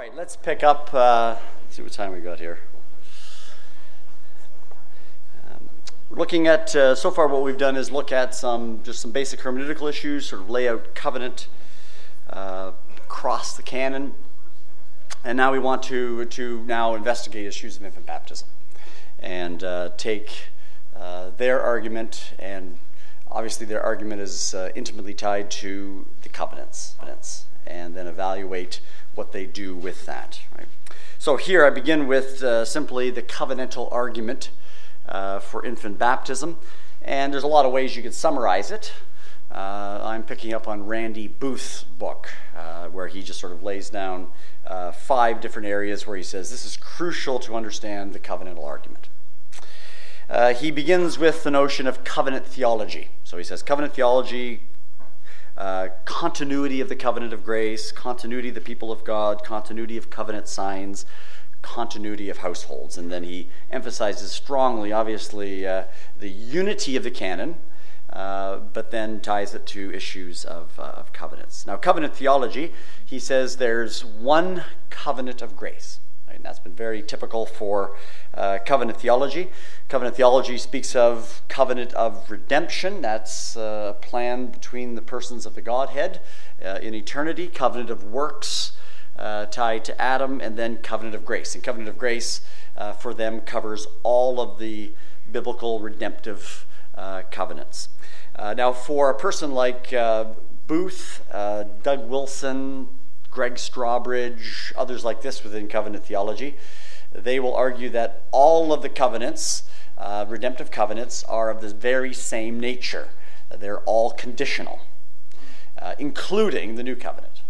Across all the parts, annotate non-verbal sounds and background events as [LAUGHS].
right, let's pick up. Uh, see what time we got here. Um, looking at uh, so far, what we've done is look at some just some basic hermeneutical issues, sort of lay out covenant uh, across the canon, and now we want to to now investigate issues of infant baptism and uh, take uh, their argument and obviously their argument is uh, intimately tied to the covenants, and then evaluate what they do with that. Right? So here I begin with uh, simply the covenantal argument uh, for infant baptism, and there's a lot of ways you could summarize it. Uh, I'm picking up on Randy Booth's book, uh, where he just sort of lays down uh, five different areas where he says this is crucial to understand the covenantal argument. Uh, he begins with the notion of covenant theology. So he says covenant theology uh, continuity of the covenant of grace, continuity of the people of God, continuity of covenant signs, continuity of households. And then he emphasizes strongly, obviously, uh, the unity of the canon, uh, but then ties it to issues of, uh, of covenants. Now, covenant theology, he says there's one covenant of grace. And that's been very typical for uh, covenant theology. Covenant theology speaks of covenant of redemption. That's a plan between the persons of the Godhead uh, in eternity. Covenant of works uh, tied to Adam, and then covenant of grace. And covenant of grace uh, for them covers all of the biblical redemptive uh, covenants. Uh, now, for a person like Booth, Doug Wilson, Greg Strawbridge, others like this within covenant theology, they will argue that all of the covenants, uh, redemptive covenants, are of the very same nature. They're all conditional, uh, including the new covenant.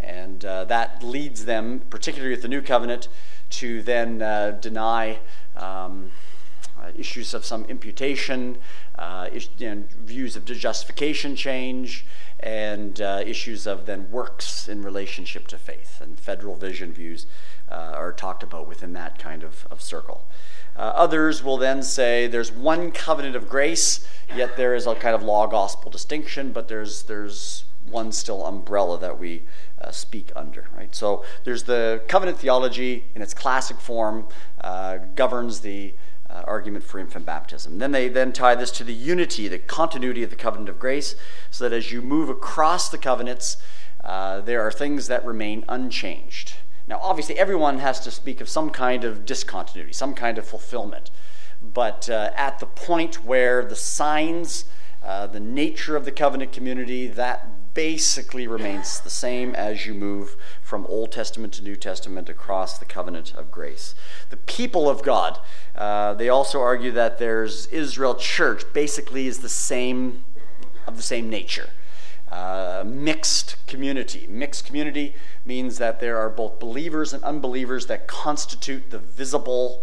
And uh, that leads them, particularly with the new covenant, to then uh, deny um, uh, issues of some imputation, uh, views of justification change, and issues of then works in relationship to faith and federal vision views uh, are talked about within that kind of, of circle. Uh, others will then say there's one covenant of grace, yet there is a kind of law gospel distinction, but there's, there's one still umbrella that we uh, speak under, right? So there's the covenant theology in its classic form uh, governs the uh, argument for infant baptism. Then they then tie this to the unity, the continuity of the covenant of grace, so that as you move across the covenants, uh, there are things that remain unchanged. Now, obviously, everyone has to speak of some kind of discontinuity, some kind of fulfillment. But uh, at the point where the signs, uh, the nature of the covenant community, that basically remains the same as you move from Old Testament to New Testament across the covenant of grace. The people of God, uh, they also argue that there's Israel church basically is the same, of the same nature. Uh, mixed community. Mixed community means that there are both believers and unbelievers that constitute the visible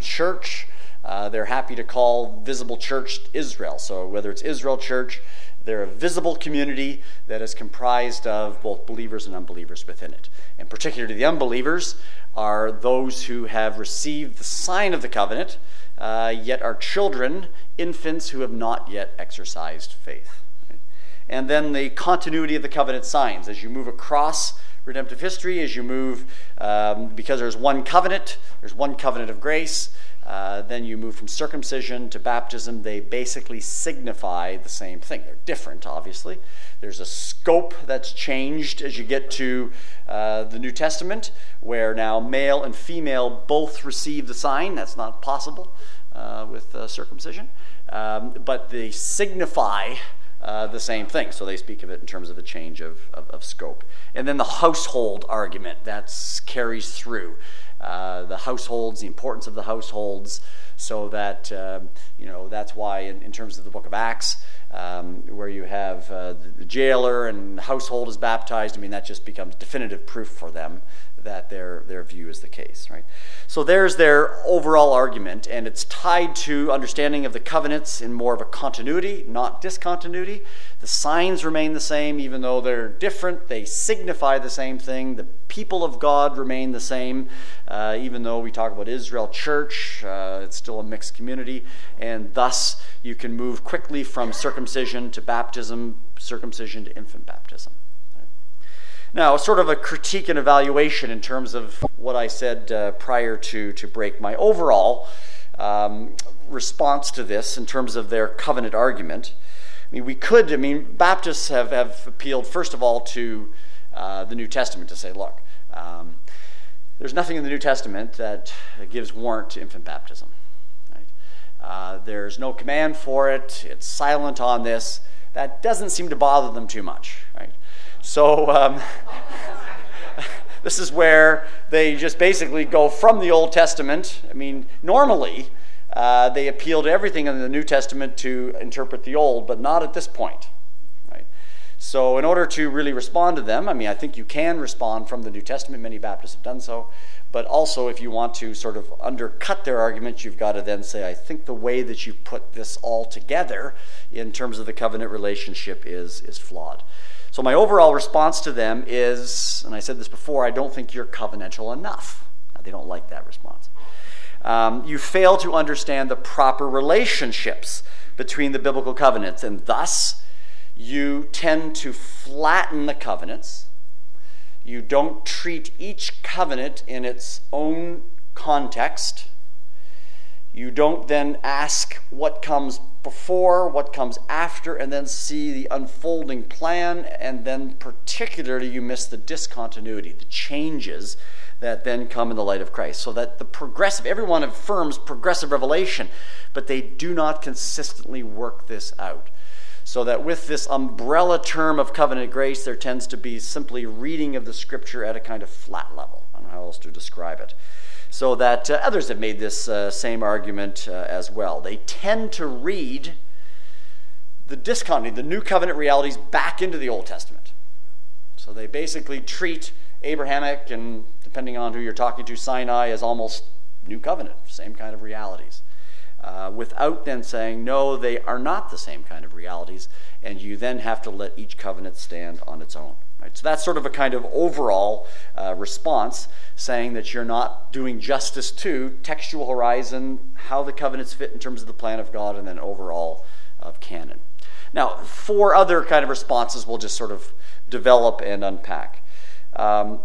church. Uh, they're happy to call visible church Israel. So whether it's Israel church, they're a visible community that is comprised of both believers and unbelievers within it. And particularly the unbelievers are those who have received the sign of the covenant, uh, yet are children, infants who have not yet exercised faith. And then the continuity of the covenant signs as you move across redemptive history as you move, um, because there's one covenant, there's one covenant of grace. Uh, then you move from circumcision to baptism. They basically signify the same thing. They're different, obviously. There's a scope that's changed as you get to uh, the New Testament, where now male and female both receive the sign. That's not possible uh, with uh, circumcision. Um, but they signify uh, the same thing. So they speak of it in terms of a change of, of, of scope. And then the household argument that carries through. Uh, the households, the importance of the households, so that, um, you know, that's why in, in, terms of the book of Acts, um, where you have uh, the, the jailer and the household is baptized, I mean, that just becomes definitive proof for them that their, their view is the case, right? So there's their overall argument, and it's tied to understanding of the covenants in more of a continuity, not discontinuity. The signs remain the same, even though they're different. They signify the same thing. The people of God remain the same, uh, even though we talk about Israel church, uh, it's still a mixed community, and thus you can move quickly from circumcision to baptism, circumcision to infant baptism. Now, sort of a critique and evaluation in terms of what I said uh, prior to, to break. My overall um, response to this in terms of their covenant argument. I mean, we could, I mean, Baptists have, have appealed, first of all, to uh, the New Testament to say, look, um, there's nothing in the New Testament that gives warrant to infant baptism. Right? Uh, there's no command for it, it's silent on this. That doesn't seem to bother them too much. Right? So, um, [LAUGHS] this is where they just basically go from the Old Testament. I mean, normally uh, they appeal to everything in the New Testament to interpret the Old, but not at this point. So, in order to really respond to them, I mean, I think you can respond from the New Testament. Many Baptists have done so. But also, if you want to sort of undercut their arguments, you've got to then say, I think the way that you put this all together in terms of the covenant relationship is, is flawed. So, my overall response to them is, and I said this before, I don't think you're covenantal enough. They don't like that response. Um, you fail to understand the proper relationships between the biblical covenants, and thus you tend to flatten the covenants. You don't treat each covenant in its own context. You don't then ask what comes before, what comes after, and then see the unfolding plan, and then particularly you miss the discontinuity, the changes that then come in the light of Christ. So that the progressive, everyone affirms progressive revelation, but they do not consistently work this out. So that with this umbrella term of covenant grace, there tends to be simply reading of the scripture at a kind of flat level. Know how else to describe it so that uh, others have made this uh, same argument uh, as well. They tend to read the discontinuity, the new covenant realities, back into the Old Testament. So they basically treat Abrahamic and, depending on who you're talking to, Sinai as almost new covenant, same kind of realities. Uh, without then saying, no, they are not the same kind of realities, and you then have to let each covenant stand on its own. Right? So that's sort of a kind of overall uh, response, saying that you're not doing justice to textual horizon, how the covenants fit in terms of the plan of God, and then overall of canon. Now, four other kind of responses we'll just sort of develop and unpack. Um,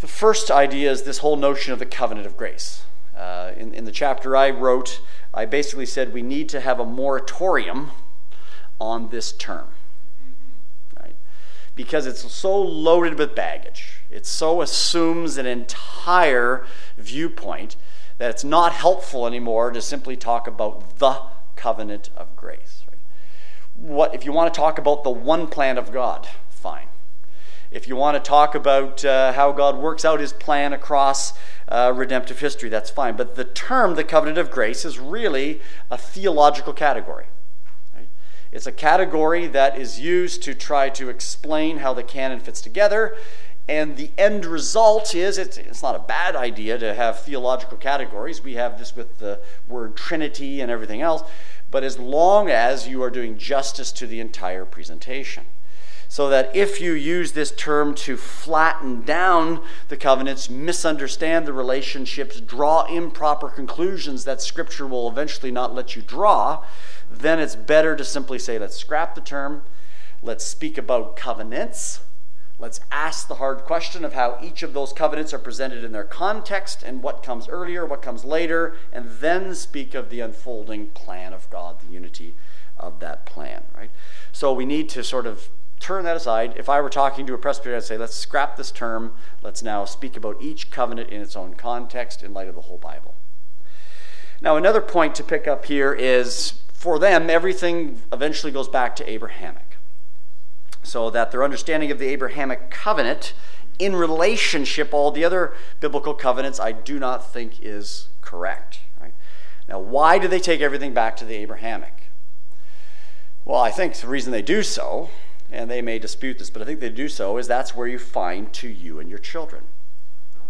the first idea is this whole notion of the covenant of grace. Uh, in, in the chapter I wrote, I basically said we need to have a moratorium on this term because it's so loaded with baggage. It so assumes an entire viewpoint that it's not helpful anymore to simply talk about the covenant of grace. Right? What if you want to talk about the one plan of God? Fine. If you want to talk about uh, how God works out His plan across uh, redemptive history, that's fine. But the term, the covenant of grace, is really a theological category. It's a category that is used to try to explain how the canon fits together. And the end result is it's, it's not a bad idea to have theological categories. We have this with the word Trinity and everything else. But as long as you are doing justice to the entire presentation. So that if you use this term to flatten down the covenants, misunderstand the relationships, draw improper conclusions that Scripture will eventually not let you draw, then it's better to simply say, let's scrap the term, let's speak about covenants. Let's ask the hard question of how each of those covenants are presented in their context and what comes earlier, what comes later, and then speak of the unfolding plan of God, the unity of that plan, right? So we need to sort of turn that aside. If I were talking to a Presbyterian, I'd say, let's scrap this term. Let's now speak about each covenant in its own context in light of the whole Bible. Now, another point to pick up here is for them, everything eventually goes back to Abrahamic. So that their understanding of the Abrahamic covenant in relationship all the other biblical covenants, I do not think is correct. Right? Now, why do they take everything back to the Abrahamic? Well, I think the reason they do so, and they may dispute this, but I think they do so, is that's where you find to you and your children.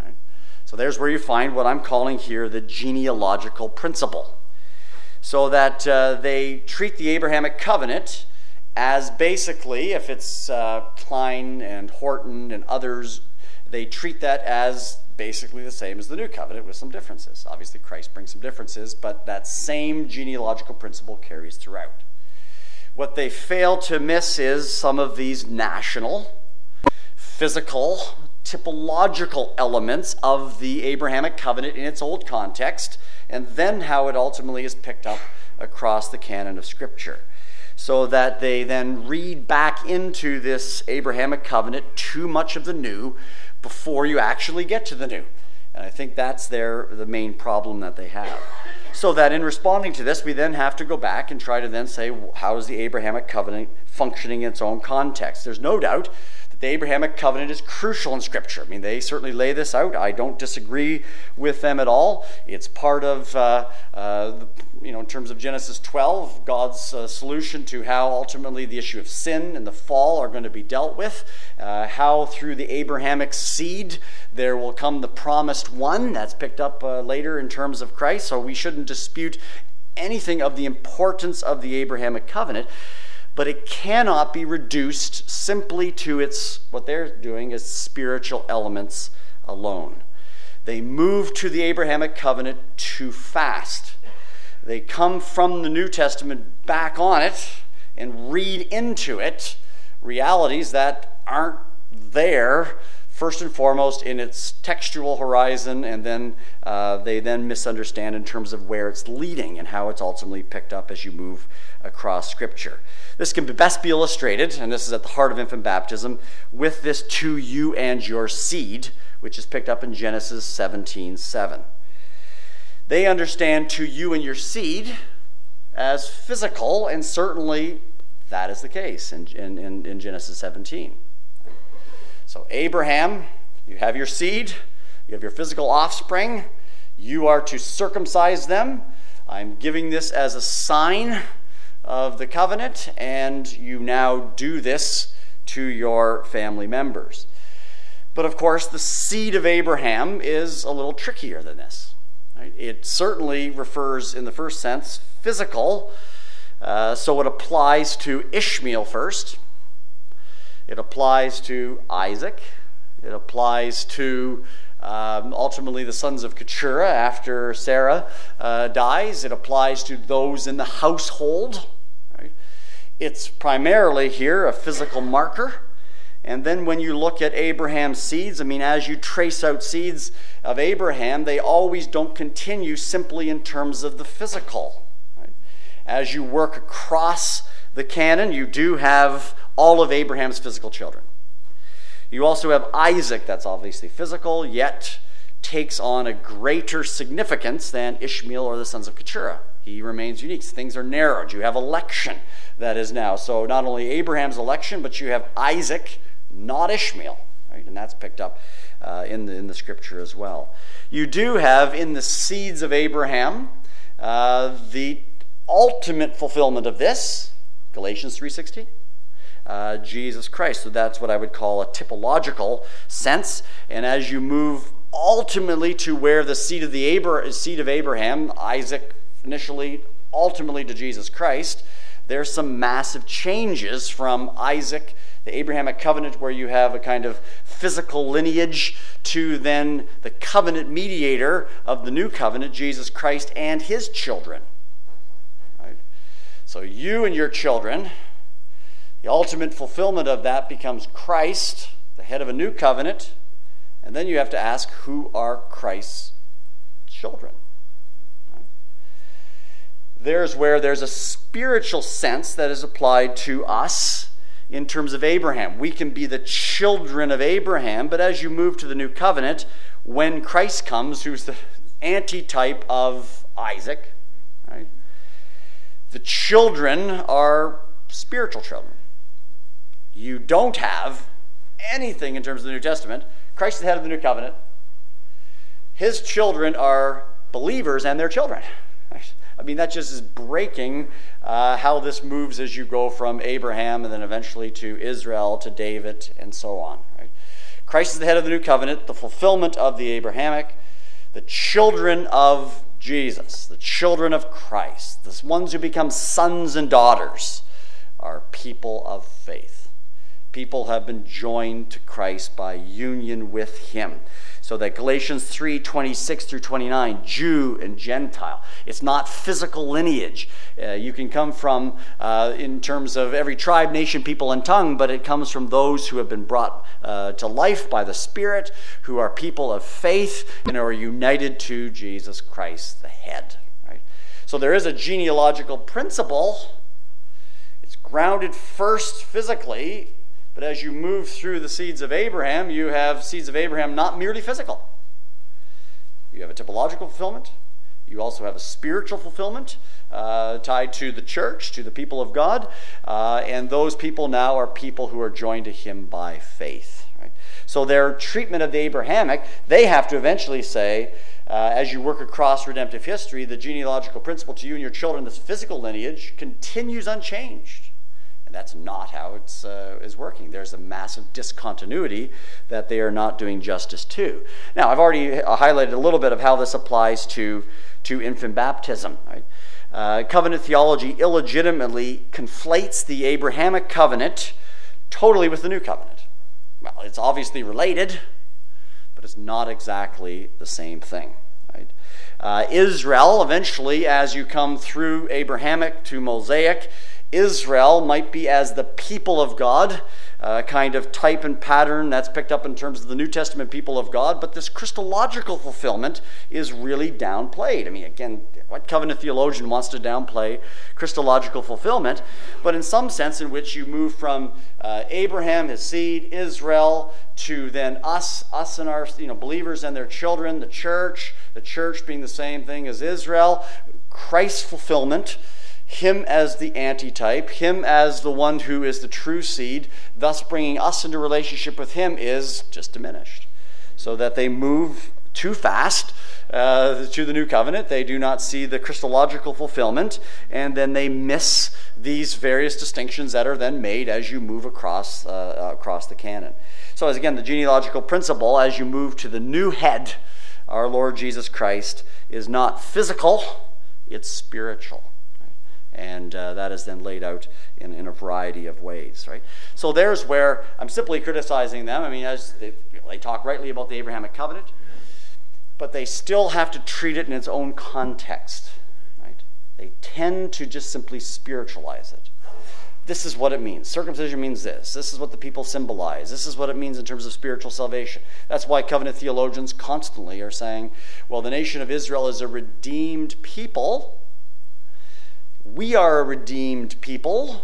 Right? So there's where you find what I'm calling here the genealogical principle so that uh, they treat the Abrahamic covenant as basically, if it's uh, Kline and Horton and others, they treat that as basically the same as the new covenant with some differences. Obviously, Christ brings some differences, but that same genealogical principle carries throughout. What they fail to miss is some of these national physical, typological elements of the Abrahamic covenant in its old context, and then how it ultimately is picked up across the canon of Scripture. So that they then read back into this Abrahamic covenant too much of the new before you actually get to the new. And I think that's their the main problem that they have. So that in responding to this, we then have to go back and try to then say, how is the Abrahamic covenant functioning in its own context? There's no doubt the Abrahamic covenant is crucial in Scripture. I mean, they certainly lay this out. I don't disagree with them at all. It's part of, uh, uh, the, you know, in terms of Genesis 12, God's uh, solution to how ultimately the issue of sin and the fall are going to be dealt with. Uh, how through the Abrahamic seed there will come the promised one. That's picked up uh, later in terms of Christ. So we shouldn't dispute anything of the importance of the Abrahamic covenant but it cannot be reduced simply to its what they're doing is spiritual elements alone. They move to the Abrahamic covenant too fast. They come from the New Testament back on it and read into it realities that aren't there first and foremost in its textual horizon, and then uh, they then misunderstand in terms of where it's leading and how it's ultimately picked up as you move across Scripture. This can best be illustrated, and this is at the heart of infant baptism, with this to you and your seed, which is picked up in Genesis 17 7. They understand to you and your seed as physical, and certainly that is the case in, in, in Genesis 17. So, Abraham, you have your seed, you have your physical offspring, you are to circumcise them. I'm giving this as a sign of the covenant, and you now do this to your family members. But of course, the seed of Abraham is a little trickier than this. It certainly refers, in the first sense, physical, uh, so it applies to Ishmael first. It applies to Isaac. It applies to um, ultimately the sons of Keturah after Sarah uh, dies. It applies to those in the household it's primarily here a physical marker. And then when you look at Abraham's seeds, I mean, as you trace out seeds of Abraham, they always don't continue simply in terms of the physical. Right? As you work across the canon, you do have all of Abraham's physical children. You also have Isaac, that's obviously physical, yet takes on a greater significance than Ishmael or the sons of Keturah. He remains unique. Things are narrowed. You have election that is now. So not only Abraham's election, but you have Isaac, not Ishmael. Right? And that's picked up uh, in, the, in the scripture as well. You do have in the seeds of Abraham uh, the ultimate fulfillment of this, Galatians 3.16. Uh, Jesus Christ. So that's what I would call a typological sense. And as you move ultimately to where the seed of the Abra- seed of Abraham, Isaac initially, ultimately to Jesus Christ, there's some massive changes from Isaac, the Abrahamic covenant, where you have a kind of physical lineage, to then the covenant mediator of the new covenant, Jesus Christ, and his children. So you and your children, the ultimate fulfillment of that becomes Christ, the head of a new covenant. And then you have to ask who are Christ's children? there's where there's a spiritual sense that is applied to us in terms of Abraham. We can be the children of Abraham, but as you move to the new covenant, when Christ comes, who's the antitype of Isaac? The children are spiritual children. You don't have anything in terms of the New Testament. Christ is the head of the new covenant. His children are believers and their children. I mean, that just is breaking uh, how this moves as you go from Abraham and then eventually to Israel, to David, and so on. Right? Christ is the head of the new covenant, the fulfillment of the Abrahamic, the children of Jesus, the children of Christ, the ones who become sons and daughters, are people of faith. people have been joined to Christ by union with him. So that Galatians 3 26 through 29, Jew and Gentile. It's not physical lineage. Uh, you can come from, uh, in terms of every tribe, nation, people, and tongue, but it comes from those who have been brought uh, to life by the Spirit, who are people of faith and are united to Jesus Christ, the head. Right? So there is a genealogical principle. It's grounded first physically but as you move through the seeds of Abraham, you have seeds of Abraham not merely physical. You have a typological fulfillment. You also have a spiritual fulfillment uh, tied to the church, to the people of God. Uh, and those people now are people who are joined to him by faith. Right? So their treatment of the Abrahamic, they have to eventually say, uh, as you work across redemptive history, the genealogical principle to you and your children, this physical lineage, continues unchanged that's not how it's uh, is working. There's a massive discontinuity that they are not doing justice to. Now, I've already highlighted a little bit of how this applies to to infant baptism. Right? Uh, covenant theology illegitimately conflates the Abrahamic covenant totally with the new covenant. Well, it's obviously related, but it's not exactly the same thing. Right? Uh, Israel, eventually, as you come through Abrahamic to Mosaic, Israel might be as the people of God, uh, kind of type and pattern that's picked up in terms of the New Testament people of God, but this Christological fulfillment is really downplayed. I mean, again, what covenant theologian wants to downplay Christological fulfillment? But in some sense, in which you move from uh, Abraham, his seed, Israel, to then us, us and our you know, believers and their children, the church, the church being the same thing as Israel, Christ's fulfillment him as the antitype, him as the one who is the true seed, thus bringing us into relationship with him is just diminished. So that they move too fast uh, to the new covenant. They do not see the Christological fulfillment, and then they miss these various distinctions that are then made as you move across, uh, across the canon. So, as again, the genealogical principle, as you move to the new head, our Lord Jesus Christ, is not physical, it's spiritual and uh, that is then laid out in, in a variety of ways right so there's where i'm simply criticizing them i mean as they, they talk rightly about the abrahamic covenant but they still have to treat it in its own context right they tend to just simply spiritualize it this is what it means. Circumcision means this. This is what the people symbolize. This is what it means in terms of spiritual salvation. That's why covenant theologians constantly are saying, well, the nation of Israel is a redeemed people we are a redeemed people,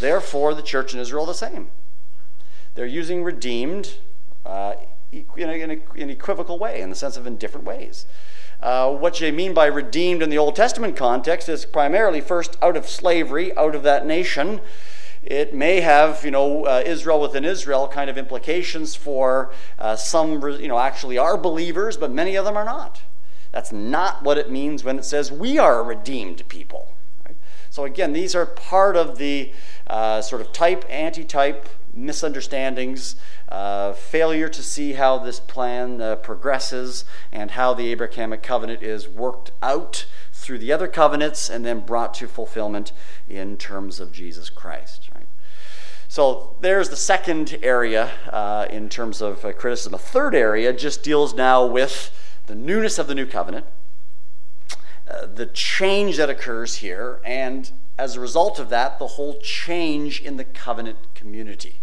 therefore the church in Israel the same. They're using redeemed uh, in, a, in, a, in, an equivocal way, in the sense of in different ways. Uh, what they mean by redeemed in the Old Testament context is primarily first out of slavery, out of that nation. It may have, you know, uh, Israel within Israel kind of implications for uh, some, you know, actually are believers, but many of them are not. That's not what it means when it says we are a redeemed people. So, again, these are part of the uh, sort of type, anti type misunderstandings, uh, failure to see how this plan uh, progresses, and how the Abrahamic covenant is worked out through the other covenants and then brought to fulfillment in terms of Jesus Christ. So there's the second area uh, in terms of uh, criticism. A third area just deals now with the newness of the new covenant uh, the change that occurs here, and as a result of that, the whole change in the covenant community.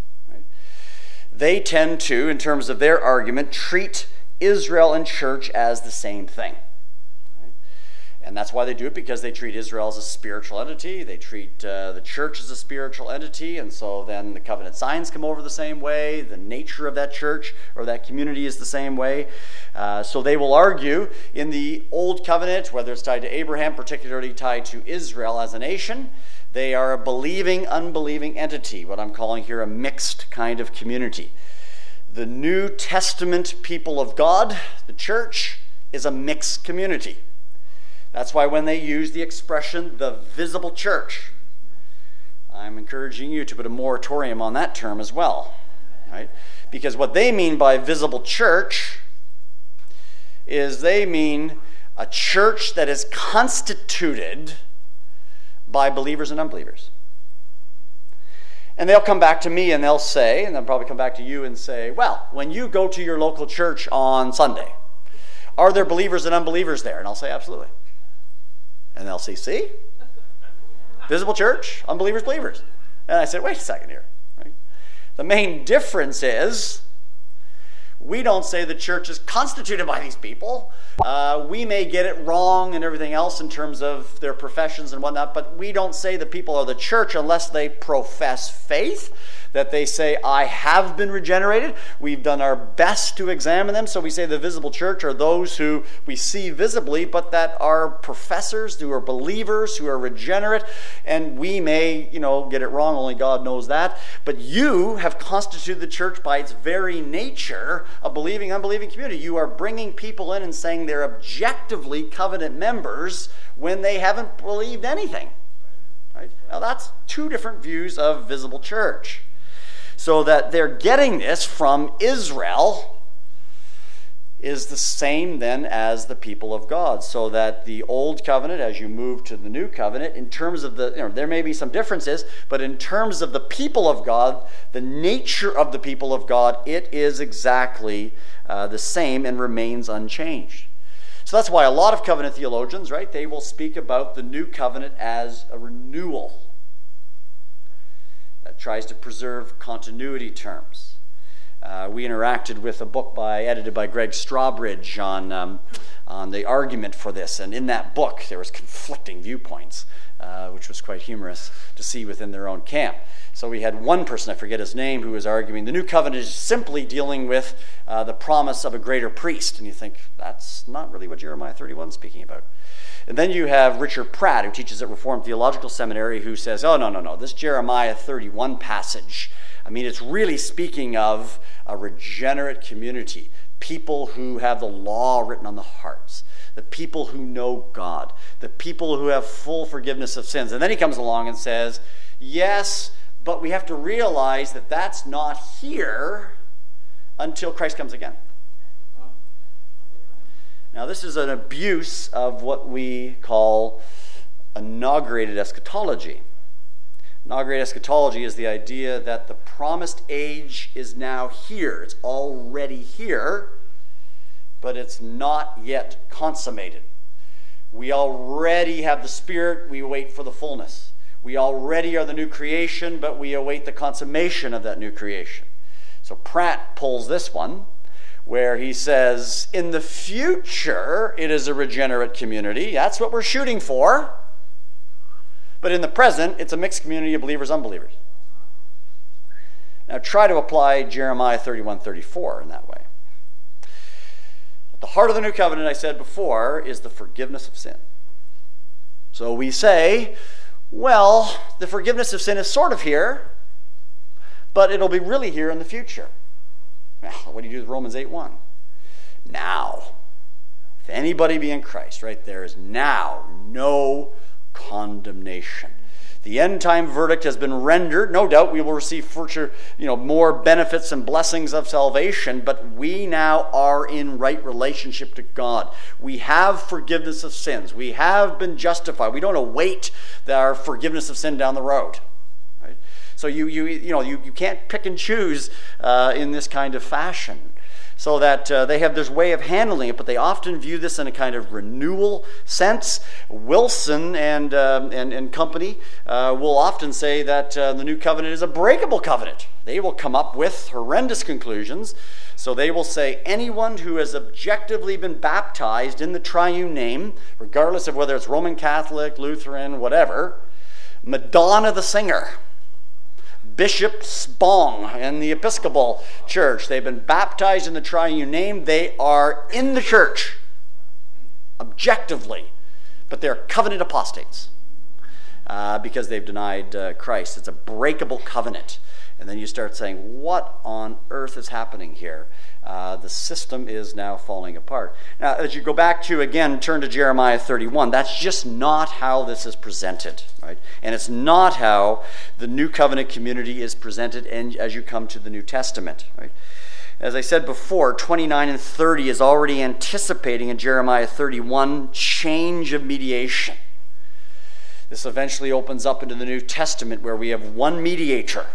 They tend to, in terms of their argument, treat Israel and church as the same thing. And that's why they do it because they treat Israel as a spiritual entity. They treat uh, the church as a spiritual entity. And so then the covenant signs come over the same way. The nature of that church or that community is the same way. Uh, so they will argue in the old covenant, whether it's tied to Abraham, particularly tied to Israel as a nation, they are a believing, unbelieving entity, what I'm calling here a mixed kind of community. The New Testament people of God, the church, is a mixed community. That's why when they use the expression the visible church, I'm encouraging you to put a moratorium on that term as well. Right? Because what they mean by visible church is they mean a church that is constituted by believers and unbelievers. And they'll come back to me and they'll say, and they'll probably come back to you and say, well, when you go to your local church on Sunday, are there believers and unbelievers there? And I'll say, absolutely. And they'll say, see? Visible church, unbelievers, believers. And I said, wait a second here. The main difference is we don't say the church is constituted by these people. Uh, we may get it wrong and everything else in terms of their professions and whatnot, but we don't say the people are the church unless they profess faith that they say, I have been regenerated. We've done our best to examine them. So we say the visible church are those who we see visibly, but that are professors, who are believers, who are regenerate. And we may, you know, get it wrong, only God knows that. But you have constituted the church by its very nature a believing, unbelieving community. You are bringing people in and saying they're objectively covenant members when they haven't believed anything. Right? Now, that's two different views of visible church so that they're getting this from Israel is the same then as the people of God. So that the old covenant, as you move to the new covenant, in terms of the, you know, there may be some differences, but in terms of the people of God, the nature of the people of God, it is exactly uh, the same and remains unchanged. So that's why a lot of covenant theologians, right, they will speak about the new covenant as a renewal tries to preserve continuity terms. Uh, we interacted with a book by edited by Greg Strawbridge on um, on the argument for this, and in that book there was conflicting viewpoints, uh, which was quite humorous to see within their own camp. So we had one person, I forget his name, who was arguing the new covenant is simply dealing with uh, the promise of a greater priest, and you think that's not really what Jeremiah 31 is speaking about. And then you have Richard Pratt, who teaches at Reformed Theological Seminary, who says, oh, no, no, no, this Jeremiah 31 passage, I mean, it's really speaking of a regenerate community, people who have the law written on the hearts, the people who know God, the people who have full forgiveness of sins. And then he comes along and says, yes, but we have to realize that that's not here until Christ comes again. Now, this is an abuse of what we call inaugurated eschatology. Inaugurated eschatology is the idea that the promised age is now here. It's already here, but it's not yet consummated. We already have the Spirit, we wait for the fullness. We already are the new creation, but we await the consummation of that new creation. So Pratt pulls this one where he says, in the future, it is a regenerate community. That's what we're shooting for. But in the present, it's a mixed community of believers, and unbelievers. Now try to apply Jeremiah 31 34 in that way. At the heart of the new covenant, I said before, is the forgiveness of sin. So we say, well, the forgiveness of sin is sort of here, but it'll be really here in the future. What do you do with Romans 8 1? Now, if anybody be in Christ, right there is now no condemnation. The end time verdict has been rendered. No doubt we will receive future, you know, more benefits and blessings of salvation, but we now are in right relationship to God. We have forgiveness of sins. We have been justified. We don't await our forgiveness of sin down the road. So you, you, you, know, you, you can't pick and choose uh, in this kind of fashion. So that uh, they have this way of handling it, but they often view this in a kind of renewal sense. Wilson and, uh, and, and company uh, will often say that uh, the new covenant is a breakable covenant. They will come up with horrendous conclusions. So they will say anyone who has objectively been baptized in the triune name, regardless of whether it's Roman Catholic, Lutheran, whatever, Madonna the singer Bishop Spong in the Episcopal Church. They've been baptized in the triune name. They are in the church, objectively, but they're covenant apostates uh, because they've denied uh, Christ. It's a breakable covenant. And then you start saying, what on earth is happening here? Uh, the system is now falling apart. Now, as you go back to, again, turn to Jeremiah 31, that's just not how this is presented, right? And it's not how the new covenant community is presented and as you come to the New Testament, right? As I said before, 29 and 30 is already anticipating in Jeremiah 31 change of mediation. This eventually opens up into the New Testament where we have one mediator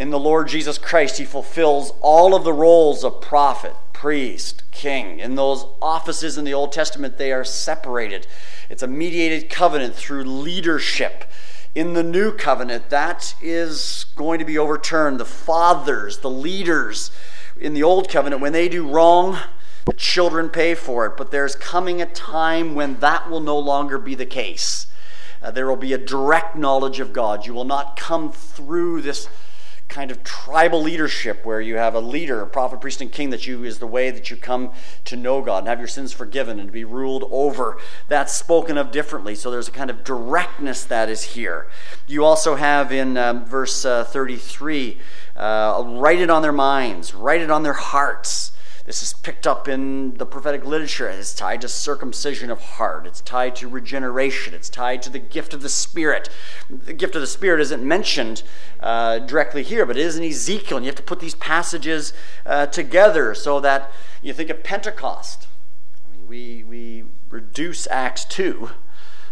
In the Lord Jesus Christ, he fulfills all of the roles of prophet, priest, king. In those offices in the Old Testament, they are separated. It's a mediated covenant through leadership. In the new covenant, that is going to be overturned. The fathers, the leaders in the old covenant, when they do wrong, the children pay for it. But there's coming a time when that will no longer be the case. Uh, there will be a direct knowledge of God. You will not come through this kind of tribal leadership where you have a leader, a prophet, priest, and king that you is the way that you come to know God and have your sins forgiven and to be ruled over. That's spoken of differently. So there's a kind of directness that is here. You also have in um, verse uh, 33 uh, write it on their minds, write it on their hearts. This is picked up in the prophetic literature. It's tied to circumcision of heart. It's tied to regeneration. It's tied to the gift of the Spirit. The gift of the Spirit isn't mentioned uh, directly here, but it is in Ezekiel. And you have to put these passages uh, together so that you think of Pentecost. I mean, we, we reduce Acts 2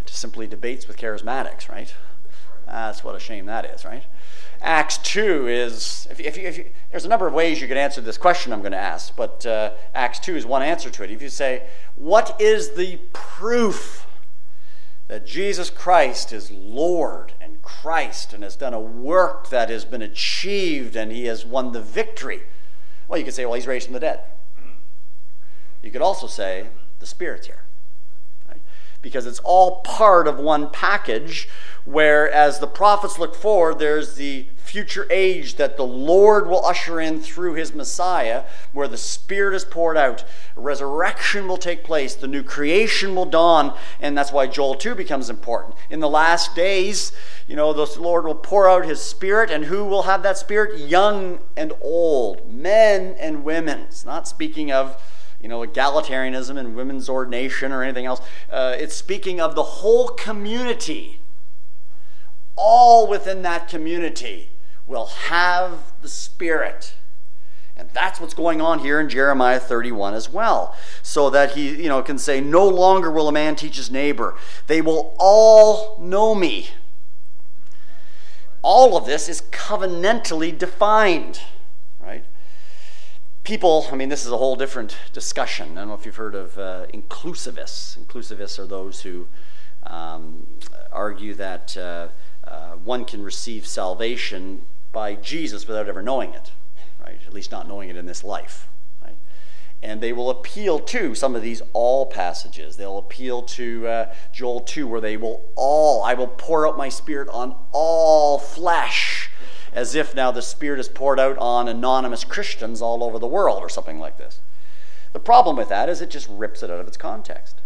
to simply debates with charismatics, right? That's what a shame that is, right? Acts 2 is, if, if, you, if you, there's a number of ways you could answer this question I'm going to ask, but uh, Acts 2 is one answer to it. If you say, What is the proof that Jesus Christ is Lord and Christ and has done a work that has been achieved and he has won the victory? Well, you could say, Well, he's raised from the dead. You could also say, The Spirit's here. Because it's all part of one package Whereas the prophets look forward, there's the future age that the Lord will usher in through his Messiah, where the Spirit is poured out. Resurrection will take place, the new creation will dawn, and that's why Joel 2 becomes important. In the last days, you know, the Lord will pour out his Spirit, and who will have that Spirit? Young and old, men and women. It's not speaking of you know, egalitarianism and women's ordination or anything else. Uh, it's speaking of the whole community all within that community will have the Spirit. And that's what's going on here in Jeremiah 31 as well. So that he, you know, can say, No longer will a man teach his neighbor. They will all know me. All of this is covenantally defined, right? People, I mean, this is a whole different discussion. I don't know if you've heard of uh, inclusivists. Inclusivists are those who um, argue that. Uh, uh, one can receive salvation by Jesus without ever knowing it, right? At least not knowing it in this life, right? And they will appeal to some of these all passages. They'll appeal to uh, Joel 2, where they will all, I will pour out my spirit on all flesh, as if now the spirit is poured out on anonymous Christians all over the world, or something like this. The problem with that is it just rips it out of its context.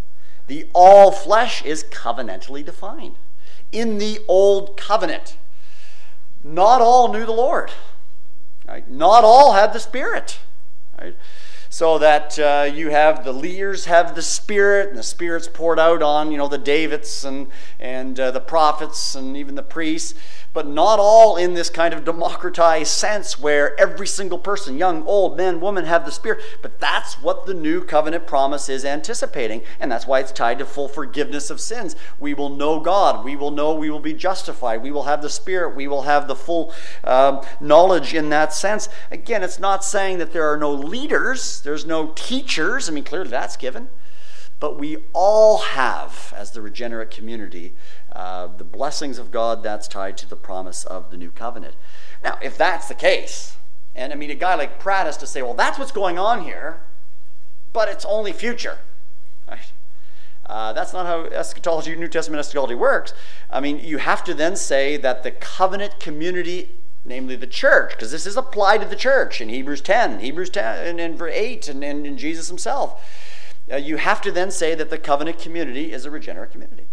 The all flesh is covenantally defined in the old covenant. Not all knew the Lord. Right? Not all had the Spirit. Right? So that uh, you have the leaders have the Spirit, and the Spirit's poured out on you know the Davids and and uh, the prophets and even the priests but not all in this kind of democratized sense where every single person, young, old, man, woman, have the Spirit. But that's what the new covenant promise is anticipating, and that's why it's tied to full forgiveness of sins. We will know God. We will know we will be justified. We will have the Spirit. We will have the full um, knowledge in that sense. Again, it's not saying that there are no leaders, there's no teachers. I mean, clearly that's given. But we all have, as the regenerate community, uh, the blessings of God, that's tied to the promise of the new covenant. Now, if that's the case, and I mean, a guy like Pratt has to say, well, that's what's going on here, but it's only future. Right? Uh, that's not how eschatology, New Testament eschatology works. I mean, you have to then say that the covenant community, namely the church, because this is applied to the church in Hebrews 10, Hebrews 10, and in 8, and in Jesus himself. Uh, you have to then say that the covenant community is a regenerate community.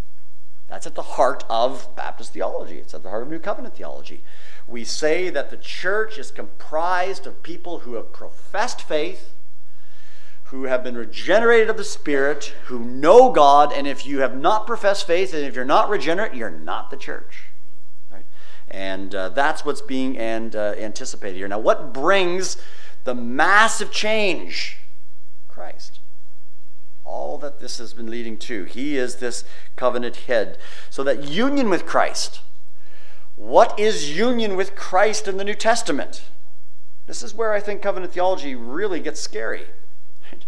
That's at the heart of Baptist theology. It's at the heart of New Covenant theology. We say that the church is comprised of people who have professed faith, who have been regenerated of the Spirit, who know God, and if you have not professed faith and if you're not regenerate, you're not the church. Right? And uh, that's what's being and, uh, anticipated here. Now, what brings the massive change? Christ all that this has been leading to. He is this covenant head. So that union with Christ What is union with Christ in the New Testament? This is where I think covenant theology really gets scary. [LAUGHS]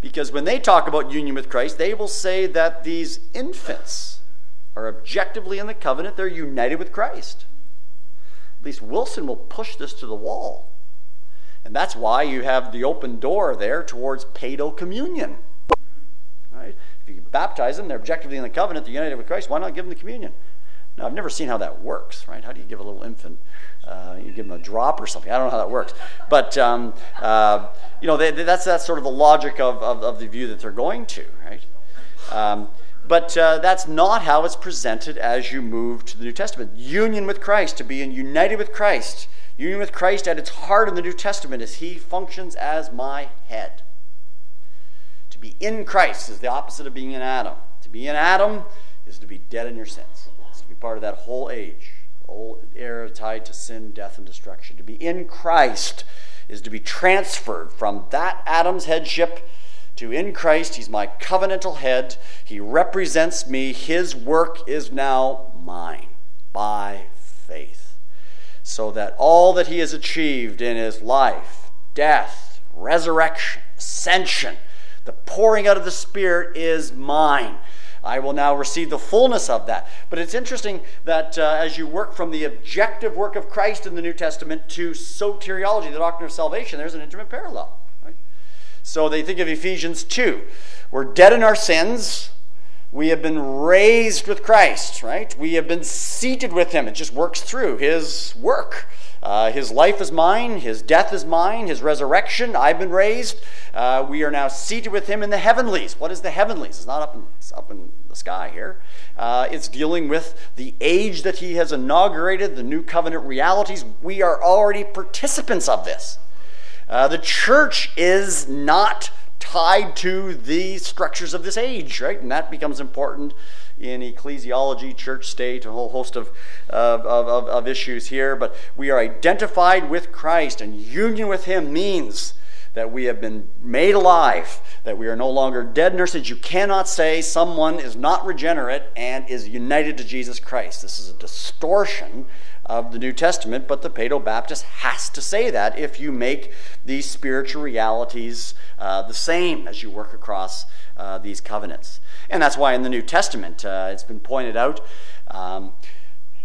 Because when they talk about union with Christ, they will say that these infants are objectively in the covenant, they're united with Christ. At least Wilson will push this to the wall. And that's why you have the open door there towards paedo communion. Right? If you baptize them, they're objectively in the covenant, they're united with Christ, why not give them the communion? Now, I've never seen how that works, right? How do you give a little infant? Uh, you give them a drop or something. I don't know how that works. But, um, uh, you know, they, that's, that's sort of the logic of, of, of, the view that they're going to, right? Um, but uh, that's not how it's presented as you move to the New Testament. Union with Christ, to be united with Christ. Union with Christ at its heart in the New Testament is He functions as my head. To be in Christ is the opposite of being in Adam. To be in Adam is to be dead in your sins it's to be part of that whole age, whole era tied to sin, death, and destruction. To be in Christ is to be transferred from that Adam's headship to in Christ. He's my covenantal head. He represents me. His work is now mine by faith. So that all that he has achieved in his life, death, resurrection, ascension, the pouring out of the Spirit is mine. I will now receive the fullness of that. But it's interesting that uh, as you work from the objective work of Christ in the New Testament to soteriology, the doctrine of salvation, there's an intimate parallel. Right? So they think of Ephesians 2. We're dead in our sins. We have been raised with Christ, right? We have been seated with him. It just works through his work. Uh, his life is mine, his death is mine, his resurrection, I've been raised. Uh, we are now seated with him in the heavenlies. What is the heavenlies? It's not up in, up in the sky here. Uh, it's dealing with the age that he has inaugurated, the new covenant realities. We are already participants of this. Uh, the church is not tied to the structures of this age, right? And that becomes important in ecclesiology, church state, a whole host of, of, of, of issues here. But we are identified with Christ, and union with Him means that we have been made alive, that we are no longer dead nurses. You cannot say someone is not regenerate and is united to Jesus Christ. This is a distortion of the New Testament, but the Paedo Baptist has to say that if you make these spiritual realities uh, the same as you work across uh, these covenants. And that's why in the New Testament, uh, it's been pointed out, um,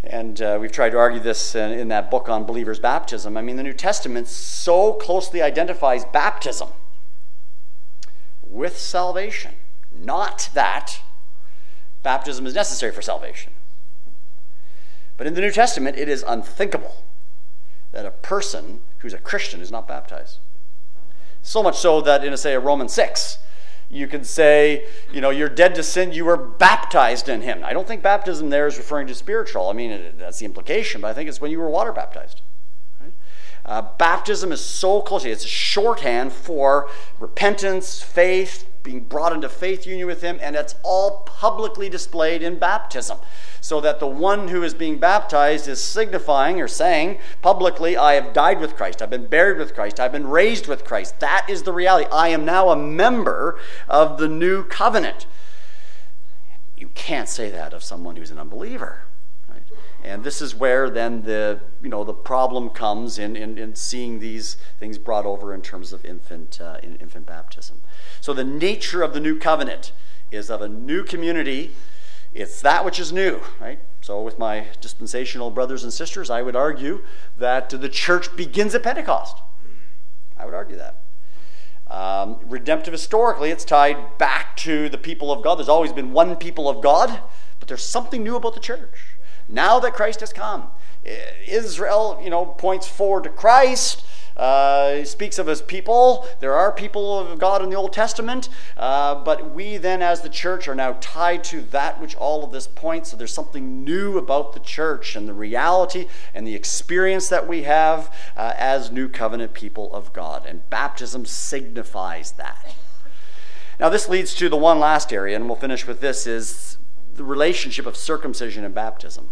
and uh, we've tried to argue this in, in, that book on believers' baptism. I mean, the New Testament so closely identifies baptism with salvation. Not that baptism is necessary for salvation. But in the New Testament, it is unthinkable that a person who's a Christian is not baptized. So much so that in, a, say, a Romans 6, you could say, you know, you're dead to sin, you were baptized in him. I don't think baptism there is referring to spiritual. I mean, that's the implication, but I think it's when you were water baptized. Uh, baptism is so closely, it's a shorthand for repentance, faith, being brought into faith union with him, and it's all publicly displayed in baptism so that the one who is being baptized is signifying or saying publicly, I have died with Christ, I've been buried with Christ, I've been raised with Christ. That is the reality. I am now a member of the new covenant. You can't say that of someone who's an unbeliever. And this is where then the you know the problem comes in, in, in seeing these things brought over in terms of infant uh, in infant baptism. So the nature of the new covenant is of a new community it's that which is new, right? So, with my dispensational brothers and sisters, I would argue that the church begins at Pentecost. I would argue that. Um, redemptive historically, it's tied back to the people of God. There's always been one people of God, but there's something new about the church. Now that Christ has come, Israel, you know, points forward to Christ. Uh, speaks of his people. There are people of God in the Old Testament, uh, but we then, as the church, are now tied to that which all of this points. So there's something new about the church and the reality and the experience that we have uh, as new covenant people of God. And baptism signifies that. Now, this leads to the one last area, and we'll finish with this: is the relationship of circumcision and baptism.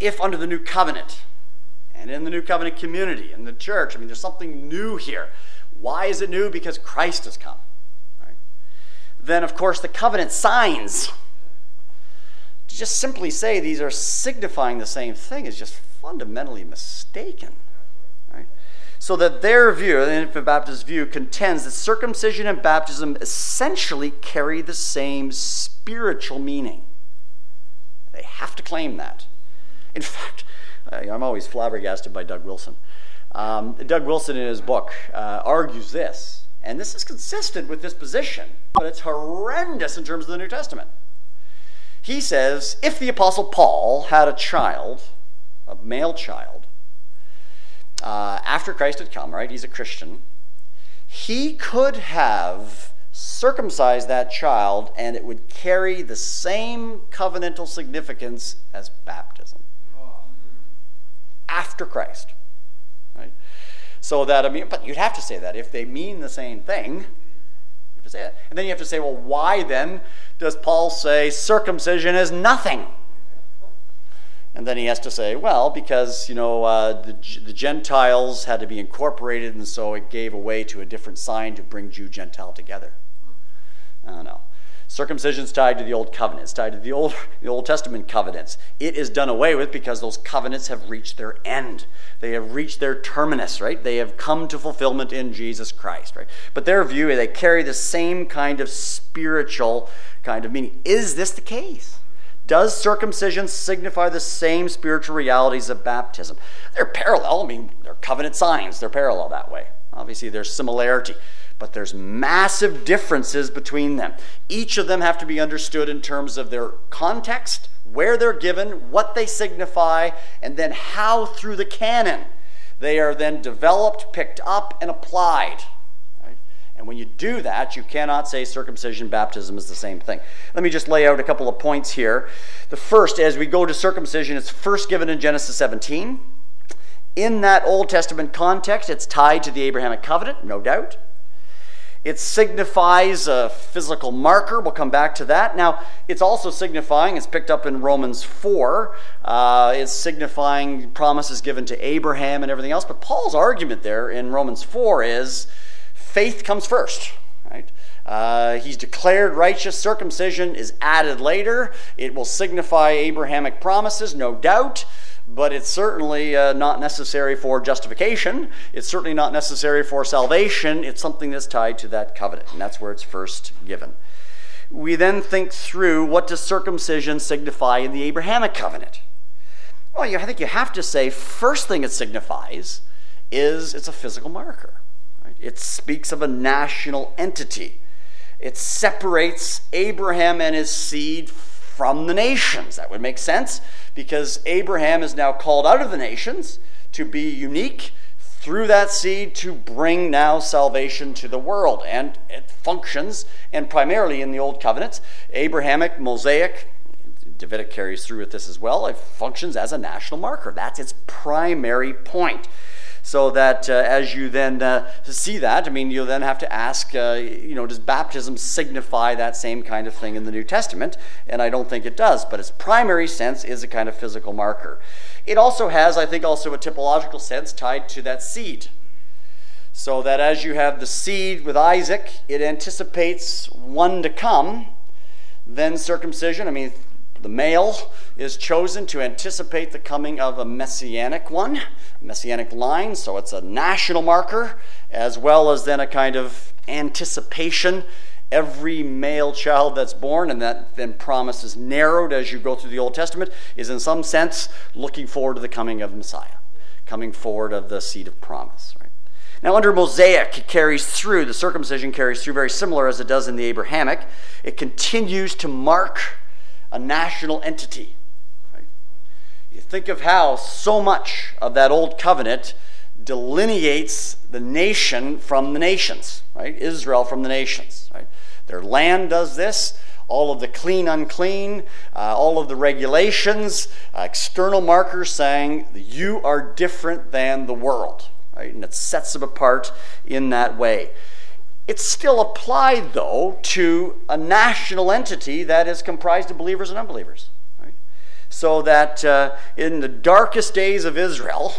If under the new covenant and in the new covenant community, in the church. I mean, there's something new here. Why is it new? Because Christ has come. Right? Then, of course, the covenant signs to just simply say these are signifying the same thing is just fundamentally mistaken. So that their view, the infant Baptist view, contends that circumcision and baptism essentially carry the same spiritual meaning. They have to claim that. In fact, I'm always flabbergasted by Doug Wilson. Um, Doug Wilson, in his book, uh, argues this, and this is consistent with this position, but it's horrendous in terms of the New Testament. He says if the Apostle Paul had a child, a male child, uh, after Christ had come, right, he's a Christian, he could have circumcised that child and it would carry the same covenantal significance as baptism after Christ. Right? So that, I mean, but you'd have to say that if they mean the same thing. You have to say that. And then you have to say, well, why then does Paul say circumcision is nothing? And then he has to say, well, because, you know, uh, the, the Gentiles had to be incorporated, and so it gave a way to a different sign to bring Jew Gentile together. I don't know. Circumcision is tied to the Old Covenant. It's tied to the Old, [LAUGHS] the Old Testament covenants. It is done away with because those covenants have reached their end. They have reached their terminus, right? They have come to fulfillment in Jesus Christ, right? But their view, they carry the same kind of spiritual kind of meaning. Is this the case? Does circumcision signify the same spiritual realities of baptism? They're parallel. I mean, they're covenant signs. They're parallel that way. Obviously, there's similarity but there's massive differences between them. Each of them have to be understood in terms of their context, where they're given, what they signify, and then how through the canon they are then developed, picked up, and applied. And when you do that, you cannot say circumcision baptism is the same thing. Let me just lay out a couple of points here. The first, as we go to circumcision, it's first given in Genesis 17. In that Old Testament context, it's tied to the Abrahamic covenant, no doubt. It signifies a physical marker. We'll come back to that. Now, it's also signifying, it's picked up in Romans 4, uh, it's signifying promises given to Abraham and everything else. But Paul's argument there in Romans 4 is faith comes first, right? Uh, he's declared righteous. Circumcision is added later. It will signify Abrahamic promises, no doubt but it's certainly uh, not necessary for justification. It's certainly not necessary for salvation. It's something that's tied to that covenant, and that's where it's first given. We then think through what does circumcision signify in the Abrahamic covenant? Well, I think you have to say, first thing it signifies is it's a physical marker. Right? It speaks of a national entity. It separates Abraham and his seed from the nations. That would make sense because Abraham is now called out of the nations to be unique through that seed to bring now salvation to the world. And it functions, and primarily in the Old Covenants, Abrahamic, Mosaic, Davidic carries through with this as well. It functions as a national marker. That's its primary point so that uh, as you then uh, see that, I mean, you'll then have to ask, uh, you know, does baptism signify that same kind of thing in the New Testament? And I don't think it does, but its primary sense is a kind of physical marker. It also has, I think, also a typological sense tied to that seed. So that as you have the seed with Isaac, it anticipates one to come. Then circumcision, I mean, the male is chosen to anticipate the coming of a messianic one, messianic line, so it's a national marker, as well as then a kind of anticipation. Every male child that's born, and that then promise is narrowed as you go through the Old Testament, is in some sense looking forward to the coming of Messiah, coming forward of the seed of promise. Right? Now, under Mosaic, it carries through, the circumcision carries through very similar as it does in the Abrahamic. It continues to mark a national entity. Right? You think of how so much of that old covenant delineates the nation from the nations, right? Israel from the nations, right? Their land does this. All of the clean, unclean, uh, all of the regulations, uh, external markers saying you are different than the world, right? And it sets them apart in that way. It's still applied, though, to a national entity that is comprised of believers and unbelievers. Right? So that uh, in the darkest days of Israel,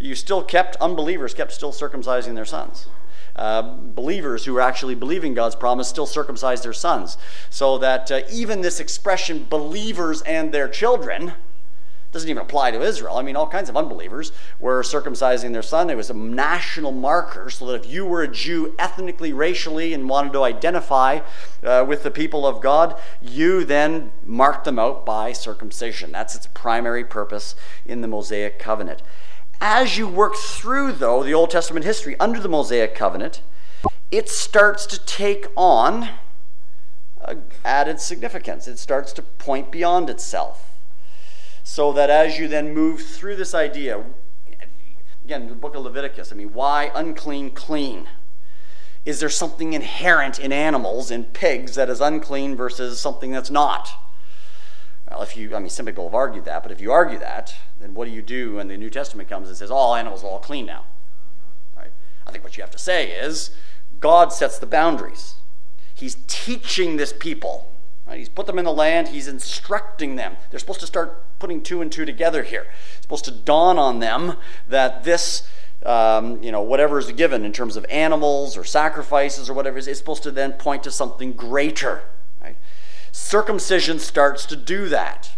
you still kept, unbelievers kept still circumcising their sons. uh, believers who were actually believing God's promise still circumcised their sons. So that uh, even this expression, believers and their children, doesn't even apply to Israel. I mean, all kinds of unbelievers were circumcising their son. It was a national marker so that if you were a Jew ethnically, racially, and wanted to identify uh, with the people of God, you then marked them out by circumcision. That's its primary purpose in the Mosaic covenant. As you work through, though, the Old Testament history under the Mosaic covenant, it starts to take on added significance. It starts to point beyond itself so that as you then move through this idea, again, the book of Leviticus, I mean, why unclean, clean? Is there something inherent in animals, in pigs, that is unclean versus something that's not? Well, if you, I mean, some people have argued that, but if you argue that, then what do you do when the New Testament comes and says all animals are all clean now? Right? I think what you have to say is God sets the boundaries. He's teaching this people Right? He's put them in the land, he's instructing them. They're supposed to start putting two and two together here. It's supposed to dawn on them that this, um, you know, whatever is given in terms of animals or sacrifices or whatever is, supposed to then point to something greater. Right? Circumcision starts to do that.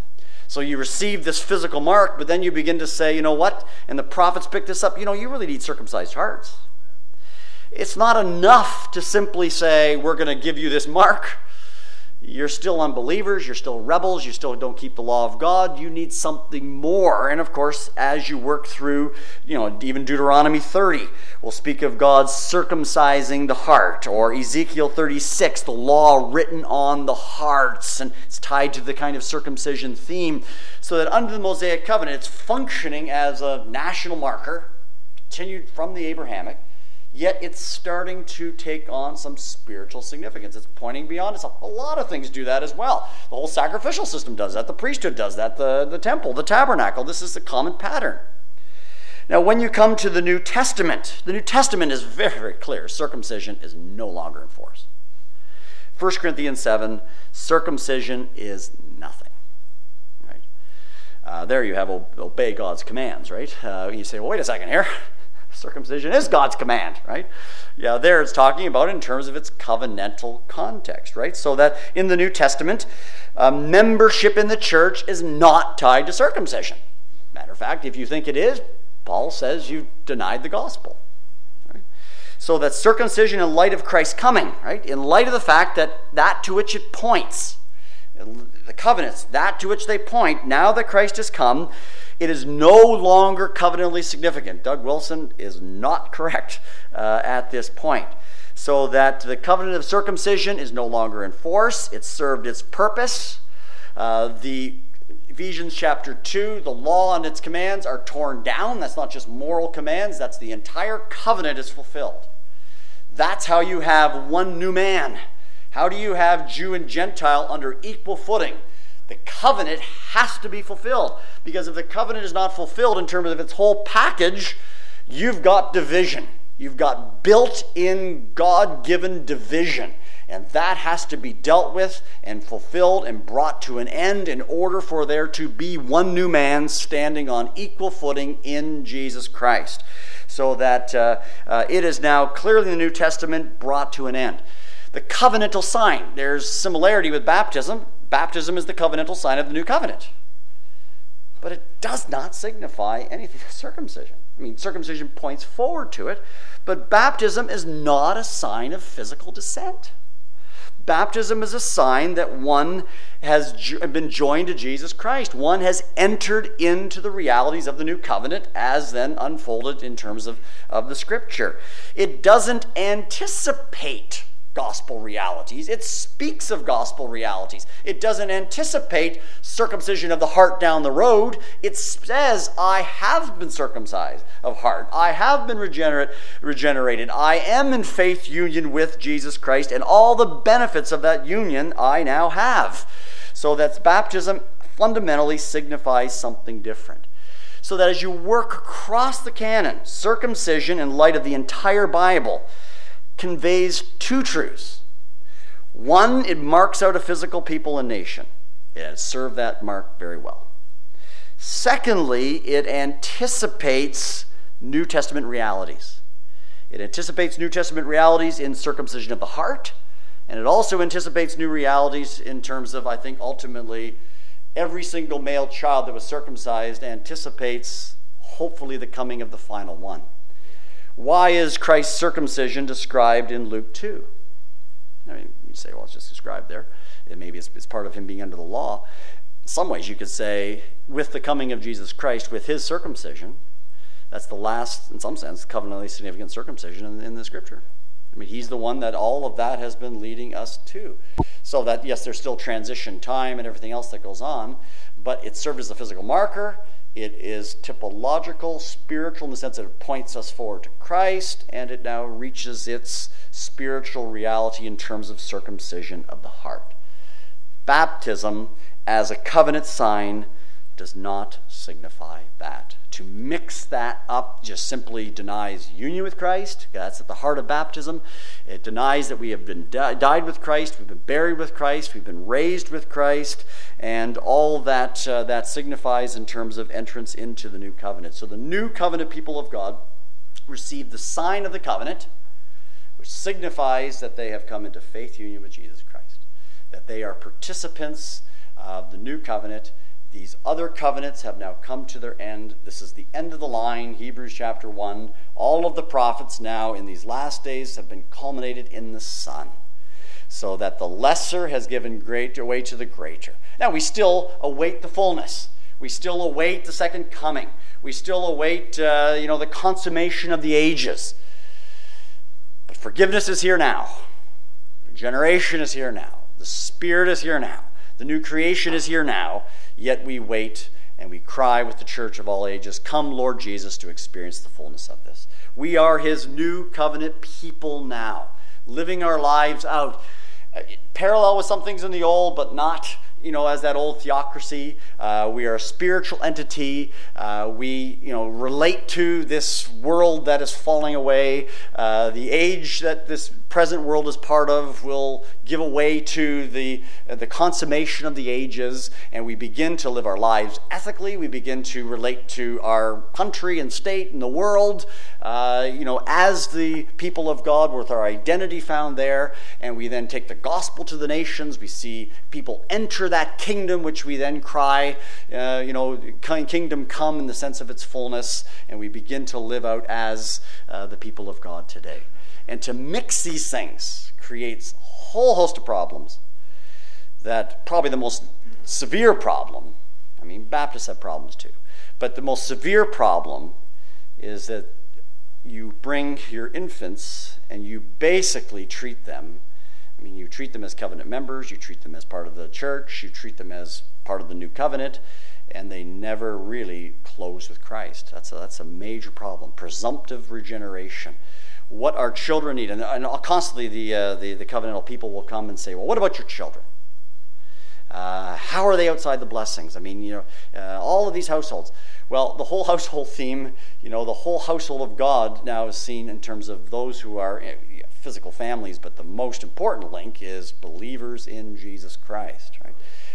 So you receive this physical mark, but then you begin to say, you know what? And the prophets pick this up. You know, you really need circumcised hearts. It's not enough to simply say, we're going to give you this mark you're still unbelievers, you're still rebels, you still don't keep the law of God, you need something more. And of course, as you work through, you know, even Deuteronomy 30 will speak of God circumcising the heart, or Ezekiel 36, the law written on the hearts, and it's tied to the kind of circumcision theme. So that under the Mosaic covenant, it's functioning as a national marker, continued from the Abrahamic yet it's starting to take on some spiritual significance. It's pointing beyond itself. A lot of things do that as well. The whole sacrificial system does that, the priesthood does that, the, the temple, the tabernacle. This is the common pattern. Now, when you come to the New Testament, the New Testament is very, very clear. Circumcision is no longer in force. 1 Corinthians 7 circumcision is nothing. Right? Uh, there you have obey God's commands, right? Uh, you say, well, wait a second here. Circumcision is God's command, right? Yeah, there it's talking about in terms of its covenantal context, right? So that in the New Testament, uh, membership in the church is not tied to circumcision. Matter of fact, if you think it is, Paul says you denied the gospel. Right? So that circumcision in light of Christ's coming, right? In light of the fact that that to which it points, the covenants, that to which they point, now that Christ has come, it is no longer covenantally significant. Doug Wilson is not correct uh, at this point. So that the covenant of circumcision is no longer in force, it served its purpose. Uh, the Ephesians chapter 2, the law and its commands are torn down. That's not just moral commands, that's the entire covenant is fulfilled. That's how you have one new man. How do you have Jew and Gentile under equal footing? The covenant has to be fulfilled because if the covenant is not fulfilled in terms of its whole package, you've got division. You've got built in God given division. And that has to be dealt with and fulfilled and brought to an end in order for there to be one new man standing on equal footing in Jesus Christ. So that uh, uh, it is now clearly in the New Testament brought to an end. The covenantal sign, there's similarity with baptism. Baptism is the covenantal sign of the new covenant. But it does not signify anything [LAUGHS] circumcision. I mean, circumcision points forward to it, but baptism is not a sign of physical descent. Baptism is a sign that one has been joined to Jesus Christ. One has entered into the realities of the new covenant as then unfolded in terms of, of the scripture. It doesn't anticipate gospel realities. It speaks of gospel realities. It doesn't anticipate circumcision of the heart down the road. It says, I have been circumcised of heart. I have been regenerate, regenerated. I am in faith union with Jesus Christ, and all the benefits of that union I now have. So that baptism fundamentally signifies something different so that as you work across the canon, circumcision in light of the entire Bible, conveys two truths. One, it marks out a physical people and nation. It has served that mark very well. Secondly, it anticipates New Testament realities. It anticipates New Testament realities in circumcision of the heart, and it also anticipates new realities in terms of, I think, ultimately, every single male child that was circumcised anticipates, hopefully, the coming of the final one. Why is Christ's circumcision described in Luke 2? I mean, you say, well, it's just described there. And maybe it's, it's part of him being under the law. In some ways, you could say, with the coming of Jesus Christ, with his circumcision, that's the last, in some sense, covenantally significant circumcision in, in the scripture. I mean, he's the one that all of that has been leading us to. So that, yes, there's still transition time and everything else that goes on, but it serves as a physical marker. It is typological, spiritual in the sense that it points us forward to Christ, and it now reaches its spiritual reality in terms of circumcision of the heart. Baptism, as a covenant sign, does not signify that. To mix that up just simply denies union with Christ. That's at the heart of baptism. It denies that we have been di- died with Christ, we've been buried with Christ, we've been raised with Christ, and all that uh, that signifies in terms of entrance into the new covenant. So the new covenant people of God receive the sign of the covenant, which signifies that they have come into faith union with Jesus Christ, that they are participants of the new covenant these other covenants have now come to their end. This is the end of the line, Hebrews chapter 1. All of the prophets now in these last days have been culminated in the Son, so that the lesser has given great way to the greater. Now, we still await the fullness. We still await the second coming. We still await, uh, you know, the consummation of the ages. But forgiveness is here now. Regeneration is here now. The Spirit is here now. The new creation is here now. Yet we wait and we cry with the church of all ages, Come, Lord Jesus, to experience the fullness of this. We are his new covenant people now, living our lives out. Uh, parallel with some things in the old, but not you know, as that old theocracy. Uh, we are a spiritual entity. Uh, we, you know, relate to this world that is falling away. Uh, the age that this present world is part of will give away to the, uh, the consummation of the ages, and we begin to live our lives ethically. We begin to relate to our country and state and the world, uh, you know, as the people of God with our identity found there, and we then take the gospel to the nations. We see people enter that kingdom, which we then cry, uh, you know, kingdom come in the sense of its fullness, and we begin to live out as uh, the people of God today. And to mix these things creates a whole host of problems. That probably the most severe problem, I mean, Baptists have problems too, but the most severe problem is that you bring your infants and you basically treat them I mean, you treat them as covenant members, you treat them as part of the church, you treat them as part of the new covenant, and they never really close with Christ. That's a, that's a major problem. Presumptive regeneration. What our children need, and, and constantly the, uh, the, the covenantal people will come and say, Well, what about your children? Uh, how are they outside the blessings? I mean, you know, uh, all of these households. Well, the whole [LAUGHS] household theme, you know, the whole household of God now is seen in terms of those who are physical families, but the most important link is believers in Jesus Christ, right?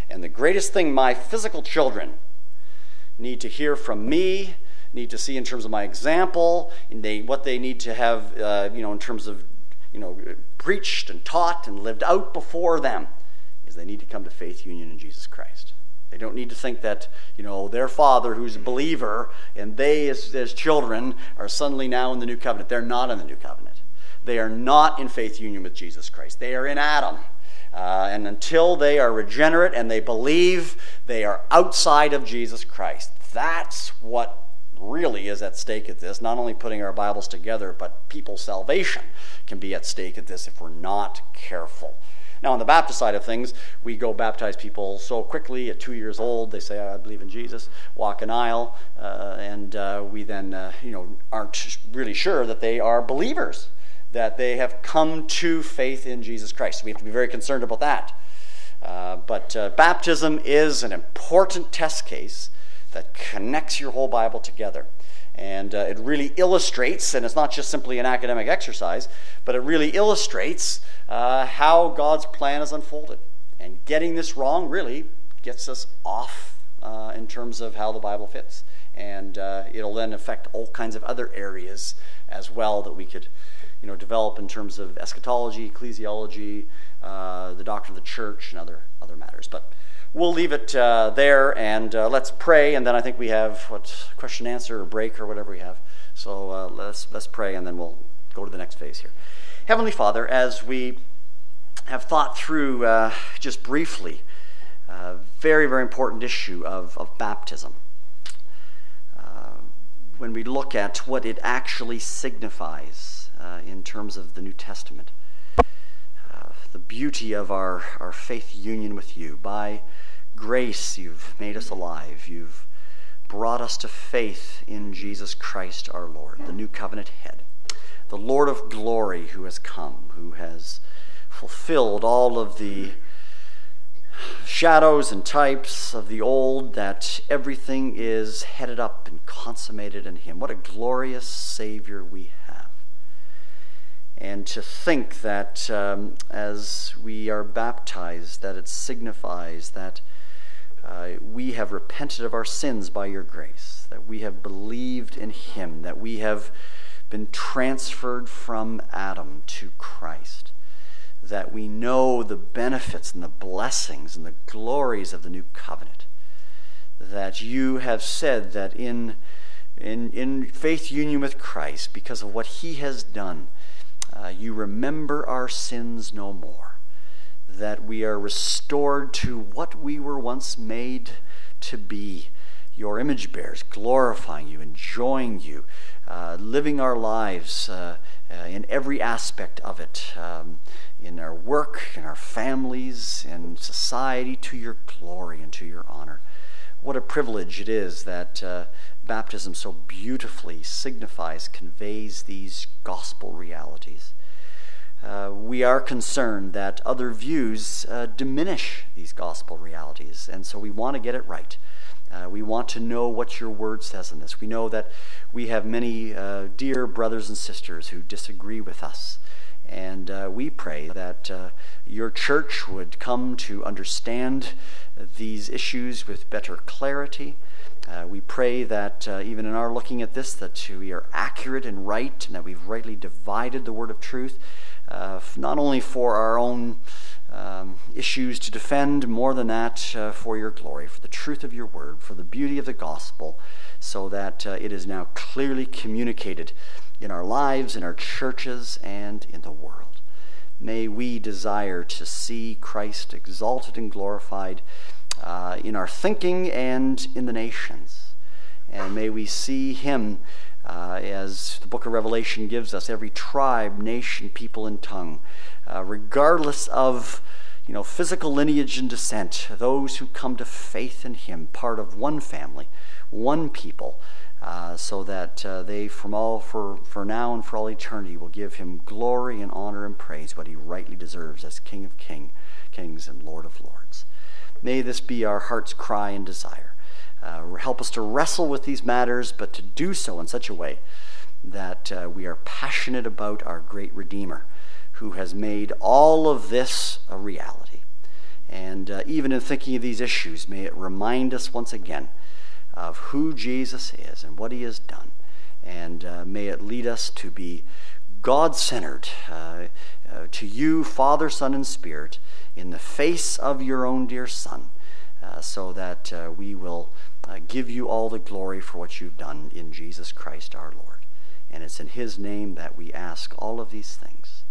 And the greatest thing my physical children need to hear from me, need to see in terms of my example, and they, what they need to have, uh, you know, in terms of, you know, preached and taught and lived out before them, is they need to come to faith union in Jesus Christ. They don't need to think that, you know, their father who's a believer and they as, as children are suddenly now in the new covenant. They're not in the new covenant. They are not in faith union with Jesus Christ. They are in Adam. Uh, and until they are regenerate and they believe, they are outside of Jesus Christ. That's what really is at stake at this. Not only putting our Bibles together, but people's salvation can be at stake at this if we're not careful. Now, on the Baptist side of things, we go baptize people so quickly at two years old. They say, "I believe in Jesus," walk an aisle, uh, and uh, we then, uh, you know, aren't really sure that they are believers that they have come to faith in Jesus Christ. We have to be very concerned about that. Uh, but uh, baptism is an important test case that connects your whole Bible together. And uh, it really illustrates, and it's not just simply an academic exercise, but it really illustrates uh, how God's plan is unfolded. And getting this wrong really gets us off uh, in terms of how the Bible fits. And uh, it'll then affect all kinds of other areas as well that we could you know, develop in terms of eschatology, ecclesiology, uh, the doctrine of the church, and other, other matters. But we'll leave it uh, there and uh, let's pray. And then I think we have what question answer or break or whatever we have. So uh, let's, let's pray and then we'll go to the next phase here. Heavenly Father, as we have thought through uh, just briefly a very, very important issue of, of baptism, uh, when we look at what it actually signifies uh, in terms of the New Testament, uh, the beauty of our, our faith union with you. By grace, you've made us alive. You've brought us to faith in Jesus Christ our Lord, the new covenant head the Lord of glory who has come, who has fulfilled all of the shadows and types of the old, that everything is headed up and consummated in Him. What a glorious Savior we have. And to think that um, as we are baptized, that it signifies that uh, we have repented of our sins by your grace, that we have believed in Him, that we have been transferred from Adam to Christ, that we know the benefits and the blessings and the glories of the new covenant, that you have said that in, in, in faith union with Christ, because of what he has done, uh, you remember our sins no more, that we are restored to what we were once made to be your image bearers, glorifying you, enjoying you, uh, living our lives uh, uh, in every aspect of it, um, in our work, in our families, in society, to your glory and to your honor. What a privilege it is that uh, baptism so beautifully signifies, conveys these gospel realities. Uh, we are concerned that other views uh, diminish these gospel realities, and so we want to get it right. Uh, we want to know what your word says in this. We know that we have many uh, dear brothers and sisters who disagree with us. And uh, we pray that uh, your church would come to understand these issues with better clarity. Uh, we pray that uh, even in our looking at this, that we are accurate and right, and that we've rightly divided the word of truth, not only for our own um, issues to defend, more than that, uh, for your glory, for the truth of your word, for the beauty of the gospel, so that uh, it is now clearly communicated in our lives, in our churches, and in the world. May we desire to see Christ exalted and glorified uh, in our thinking and in the nations. And may we see him uh, as the book of Revelation gives us, every tribe, nation, people, and tongue, uh, regardless of you know, physical lineage and descent, those who come to faith in Him, part of one family, one people, uh, so that uh, they, from all for, for now and for all eternity, will give Him glory and honor and praise, what He rightly deserves as King of King, Kings and Lord of Lords. May this be our heart's cry and desire. Uh, help us to wrestle with these matters, but to do so in such a way that uh, we are passionate about our great Redeemer, who has made all of this a reality. And uh, even in thinking of these issues, may it remind us once again of who Jesus is and what he has done. And uh, may it lead us to be God centered, uh, uh, to you, Father, Son, and Spirit, in the face of your own dear Son, so that we will uh, give you all the glory for what you've done in Jesus Christ our Lord. And it's in his name that we ask all of these things.